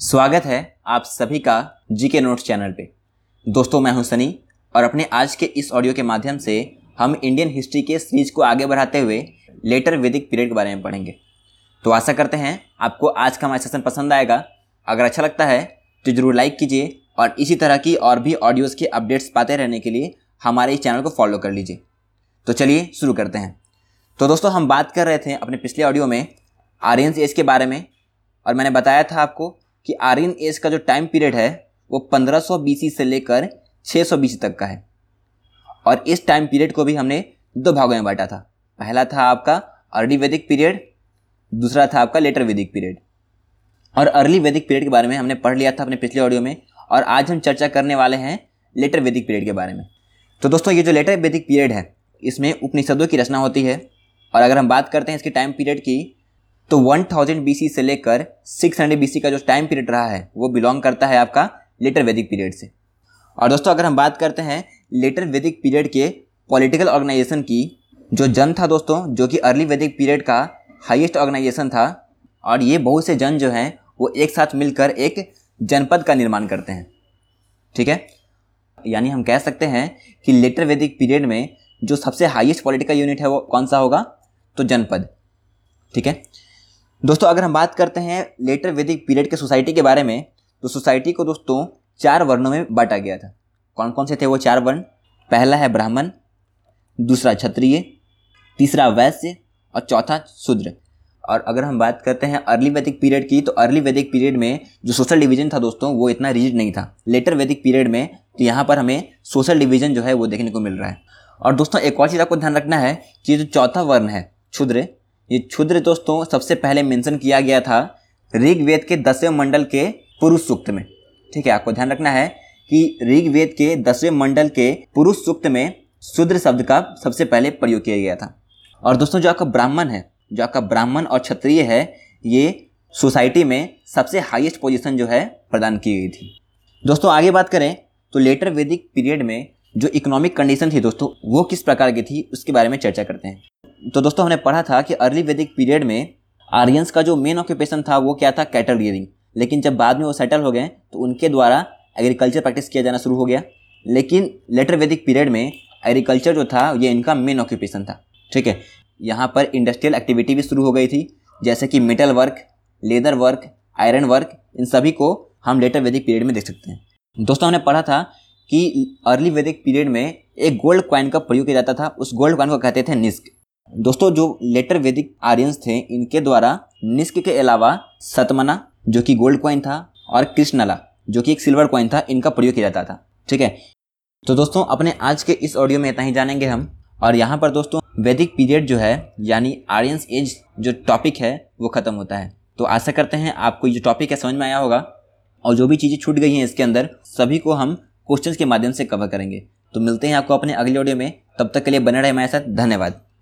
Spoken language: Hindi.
स्वागत है आप सभी का जी के नोट्स चैनल पे। दोस्तों, मैं हूँ सनी और अपने आज के इस ऑडियो के माध्यम से हम इंडियन हिस्ट्री के सीरीज़ को आगे बढ़ाते हुए लेटर वैदिक पीरियड के बारे में पढ़ेंगे। तो आशा करते हैं आपको आज का हमारा सेशन पसंद आएगा। अगर अच्छा लगता है तो ज़रूर लाइक कीजिए और इसी तरह की और भी ऑडियोज़ के अपडेट्स पाते रहने के लिए हमारे इस चैनल को फॉलो कर लीजिए। तो चलिए शुरू करते हैं। तो दोस्तों, हम बात कर रहे थे अपने पिछले ऑडियो में आर्यन एज के बारे में और मैंने बताया था आपको कि आर्यन एज का जो टाइम पीरियड है, वो 1500 बीसी से लेकर 600 बीसी तक का है। और इस टाइम पीरियड को भी हमने दो भागों में बांटा था। पहला था आपका अर्ली वैदिक पीरियड, दूसरा था आपका लेटर वैदिक पीरियड। और अर्ली वैदिक पीरियड के बारे में हमने पढ़ लिया था अपने पिछले ऑडियो में, और आज हम चर्चा करने वाले हैं लेटर वैदिक पीरियड के बारे में। तो दोस्तों, ये जो लेटर वैदिक पीरियड है, इसमें उपनिषदों की रचना होती है। और अगर हम बात करते हैं इसके टाइम पीरियड की तो 1000 बीसी से लेकर 600 बीसी का जो टाइम पीरियड रहा है, वो बिलोंग करता है आपका लेटर वैदिक पीरियड से। और दोस्तों, अगर हम बात करते हैं लेटर वैदिक पीरियड के पॉलिटिकल ऑर्गेनाइजेशन की, जो जन था दोस्तों, जो कि अर्ली वैदिक पीरियड का हाईएस्ट ऑर्गेनाइजेशन था, और ये बहुत से जन जो हैं, वो एक साथ मिलकर एक जनपद का निर्माण करते हैं। ठीक है? यानी हम कह सकते हैं कि लेटर वैदिक पीरियड में जो सबसे हाईएस्ट पॉलिटिकल यूनिट है, वो कौन सा होगा? तो जनपद। ठीक है? दोस्तों, अगर हम बात करते हैं लेटर वैदिक पीरियड के सोसाइटी के बारे में तो सोसाइटी को दोस्तों चार वर्णों में बांटा गया था। कौन कौन से थे वो चार वर्ण? पहला है ब्राह्मण, दूसरा क्षत्रिय, तीसरा वैश्य और चौथा शूद्र। और अगर हम बात करते हैं अर्ली वैदिक पीरियड की तो अर्ली वैदिक पीरियड में जो सोशल डिवीज़न था दोस्तों, वो इतना रिजिड नहीं था। लेटर वैदिक पीरियड में तो यहाँ पर हमें सोशल डिवीज़न जो है वो देखने को मिल रहा है। और दोस्तों, एक और चीज़ आपको ध्यान रखना है कि जो चौथा वर्ण है क्षुद्र ये क्षुद्र दोस्तों, सबसे पहले मेंशन किया गया था ऋग्वेद के दसवें मंडल के पुरुष सूक्त में। ठीक है, आपको ध्यान रखना है कि ऋग्वेद के दसवें मंडल के पुरुष सूक्त में शूद्र शब्द का सबसे पहले प्रयोग किया गया था। और दोस्तों, जो आपका ब्राह्मण है, जो आपका ब्राह्मण और क्षत्रिय है, ये सोसाइटी में सबसे हाईएस्ट पोजीशन जो है, प्रदान की गई थी। दोस्तों, आगे बात करें तो लेटर वैदिक पीरियड में जो इकोनॉमिक कंडीशन थी दोस्तों, वो किस प्रकार की थी, उसके बारे में चर्चा करते हैं। तो दोस्तों हमने पढ़ा था कि अर्ली वैदिक पीरियड में आर्यंस का जो मेन ऑक्यूपेशन था वो क्या था? कैटल रियरिंग लेकिन जब बाद में वो सेटल हो गए तो उनके द्वारा एग्रीकल्चर प्रैक्टिस किया जाना शुरू हो गया। लेकिन लेटर वैदिक पीरियड में एग्रीकल्चर जो था, ये इनका मेन ऑक्यूपेशन था। ठीक है? यहाँ पर इंडस्ट्रियल एक्टिविटी भी शुरू हो गई थी, जैसे कि metal work leather work iron work इन सभी को हम लेटर वैदिक पीरियड में देख सकते हैं। दोस्तों हमने पढ़ा था कि अर्ली वैदिक पीरियड में एक गोल्ड क्वाइन का प्रयोग किया जाता था। उस गोल्ड क्वाइन को कहते थे निस्क दोस्तों, जो लेटर वैदिक आर्यंस थे, इनके द्वारा निस्क के अलावा सतमना, जो कि गोल्ड कॉइन था, और कृष्णला, जो कि एक सिल्वर कॉइन था, इनका प्रयोग किया जाता था। ठीक है? तो दोस्तों, अपने आज के इस ऑडियो में इतना ही जानेंगे हम। और यहाँ पर दोस्तों, वैदिक पीरियड जो है, यानी आर्यंस एज जो टॉपिक है, वो ख़त्म होता है। तो आशा करते हैं, आपको ये जो टॉपिक है, समझ में आया होगा। और जो भी चीज़ें छूट गई हैं इसके अंदर, सभी को हम क्वेश्चंस के माध्यम से कवर करेंगे। तो मिलते हैं आपको अपने अगले ऑडियो में। तब तक के लिए बने रहे हमारे साथ। धन्यवाद।